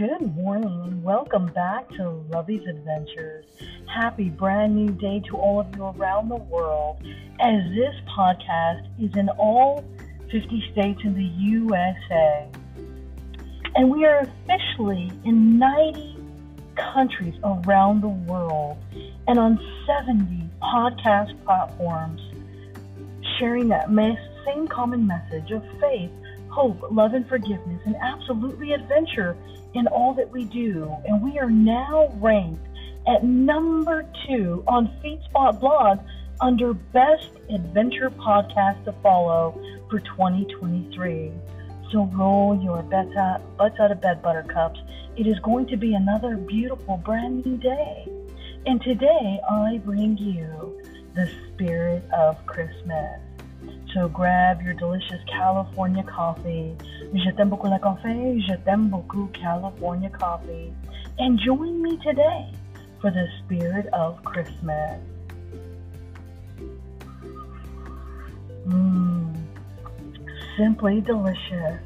Good morning and welcome back to Lovey's Adventures. Happy brand new day to all of you around the world as this podcast is in all 50 states in the USA. And we are officially in 90 countries around the world and on 70 podcast platforms sharing that same common message of faith, hope, love, and forgiveness, and absolutely adventure in all that we do. And we are now ranked at number two on FeedSpot blog under Best Adventure Podcast to Follow for 2023. So roll your butts out, butts out of bed, buttercups. It is going to be another beautiful, brand new day. And today I bring you the spirit of Christmas. So grab your delicious California coffee. Je t'aime beaucoup la café. Je t'aime beaucoup California coffee. And join me today for the spirit of Christmas. Mmm, simply delicious.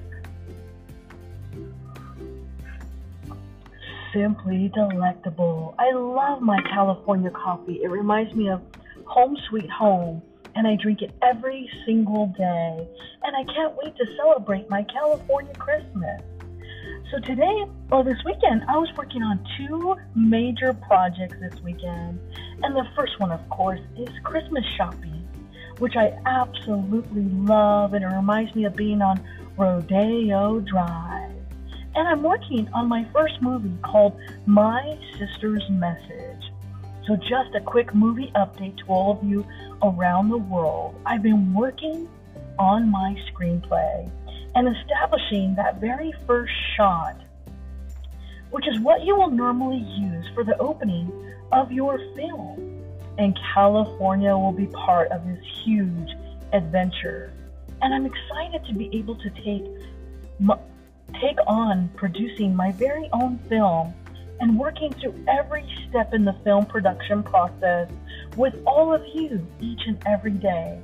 Simply delectable. I love my California coffee. It reminds me of home sweet home and I drink it every single day. And I can't wait to celebrate my California Christmas. So today, or this weekend, I was working on two major projects this weekend. And the first one, of course, is Christmas shopping, which I absolutely love. And it reminds me of being on Rodeo Drive. And I'm working on my first movie called My Sister's Message. So, just a quick movie update to all of you around the world. I've been working on my screenplay and establishing that very first shot, which is what you will normally use for the opening of your film. And California will be part of this huge adventure. And I'm excited to be able to take take on producing my very own film and working through every step in the film production process with all of you each and every day.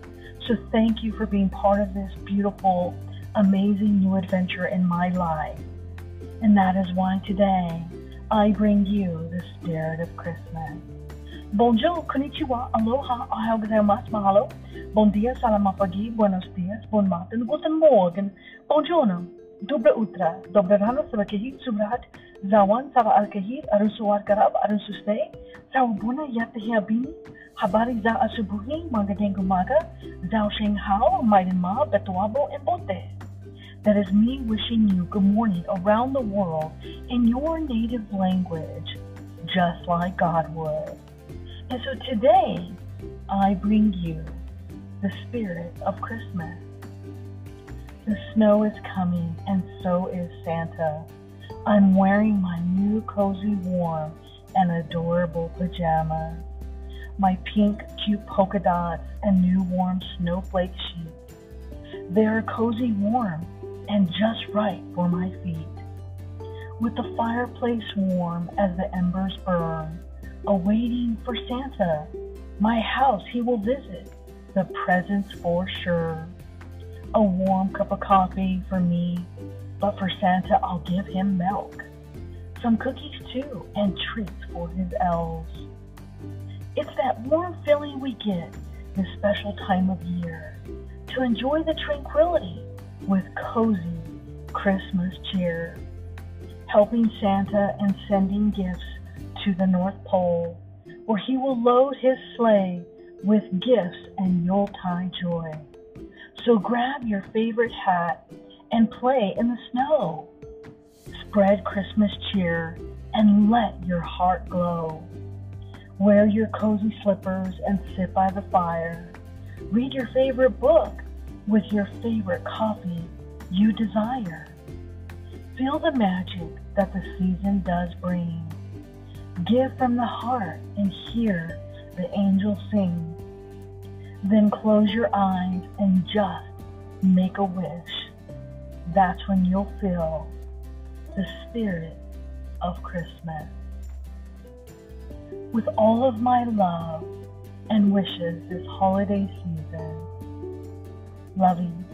So thank you for being part of this beautiful, amazing new adventure in my life. And that is why today I bring you the spirit of Christmas. Bonjour, konnichiwa, aloha, ohayou gozaimasu, mahalo. Bon dia, salama pagi, buenos dias, bon matin, guten morgen, buongiorno, dobre utra, dobre rano, sabakehit, subrat, Zawan sawa alkahir arun suwar karab arun sustai sawa buna yatahiabini habari za asubuhi magaling umaga zao sheng hao maiden ma betuabo and bote. That is me wishing you good morning around the world in your native language, just like God would. And so today, I bring you the spirit of Christmas. The snow is coming, and so is Santa. I'm wearing my new cozy warm and adorable pajamas, my pink cute polka dots and new warm snowflake sheets. They're cozy warm and just right for my feet. With the fireplace warm as the embers burn, awaiting for Santa, my house he will visit, the presents for sure. A warm cup of coffee for me but for Santa, I'll give him milk. Some cookies too, and treats for his elves. It's that warm feeling we get this special time of year to enjoy the tranquility with cozy Christmas cheer. Helping Santa and sending gifts to the North Pole, where he will load his sleigh with gifts and Yuletide joy. So grab your favorite hat and play in the snow. Spread Christmas cheer and let your heart glow. Wear your cozy slippers and sit by the fire. Read your favorite book with your favorite coffee you desire. Feel the magic that the season does bring. Give from the heart and hear the angels sing. Then close your eyes and just make a wish that's when you'll feel the spirit of Christmas. With all of my love and wishes this holiday season, loving